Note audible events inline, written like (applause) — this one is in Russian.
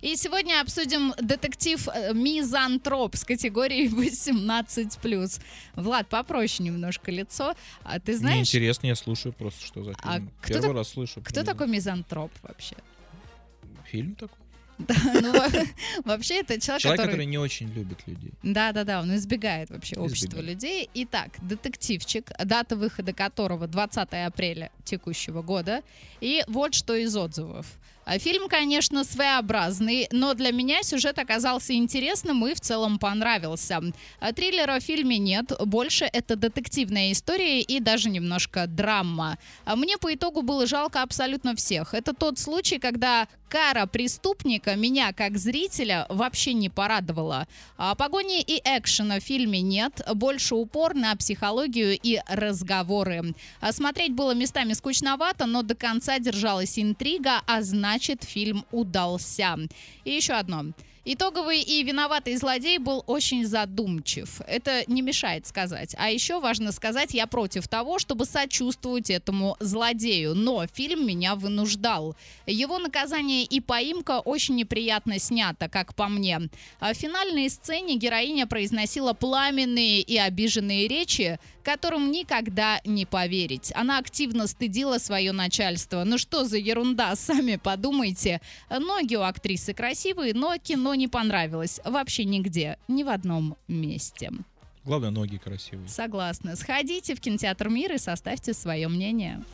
И сегодня обсудим детектив э, «Мизантроп» с категорией (laughs) 18+. Влад, попроще немножко лицо. А ты Мне знаешь, интересно, я слушаю просто, что за А фильм. кто Первый так- раз слышу. кто про него. такой мизантроп вообще? Фильм такой? Да, (laughs) ну, во- вообще это человек, Человек, который... который не очень любит людей. Да, да, да, он избегает вообще общества Избегает. людей. Итак, детективчик, дата выхода которого 20 апреля текущего года. И вот что из отзывов. А Фильм, конечно, своеобразный, но для меня сюжет оказался интересным и в целом понравился. А Триллера в фильме нет, больше это детективная история и даже немножко драма. А Мне по итогу было жалко абсолютно всех. Это тот случай, когда кара преступника меня, как зрителя, вообще не порадовала. А погони и экшена в фильме нет, больше упор на психологию и разговоры. А Смотреть было местами скучновато, но до конца держалась интрига, а значит фильм удался. И еще одно. Итоговый и виноватый злодей был очень задумчив. Это не мешает сказать. А еще важно сказать, я против того, чтобы сочувствовать этому злодею. Но фильм меня вынуждал. Его наказание и поимка очень неприятно снято, как по мне. А В финальной сцене героиня произносила пламенные и обиженные речи, которым никогда не поверить. Она активно стыдила свое начальство. Ну что за ерунда, (laughs) сами подумайте. Ноги у актрисы красивые, но кино не понравилось. Вообще нигде, ни в одном месте. Главное, ноги красивые. Согласна. Сходите в кинотеатр «Мир» и составьте свое мнение.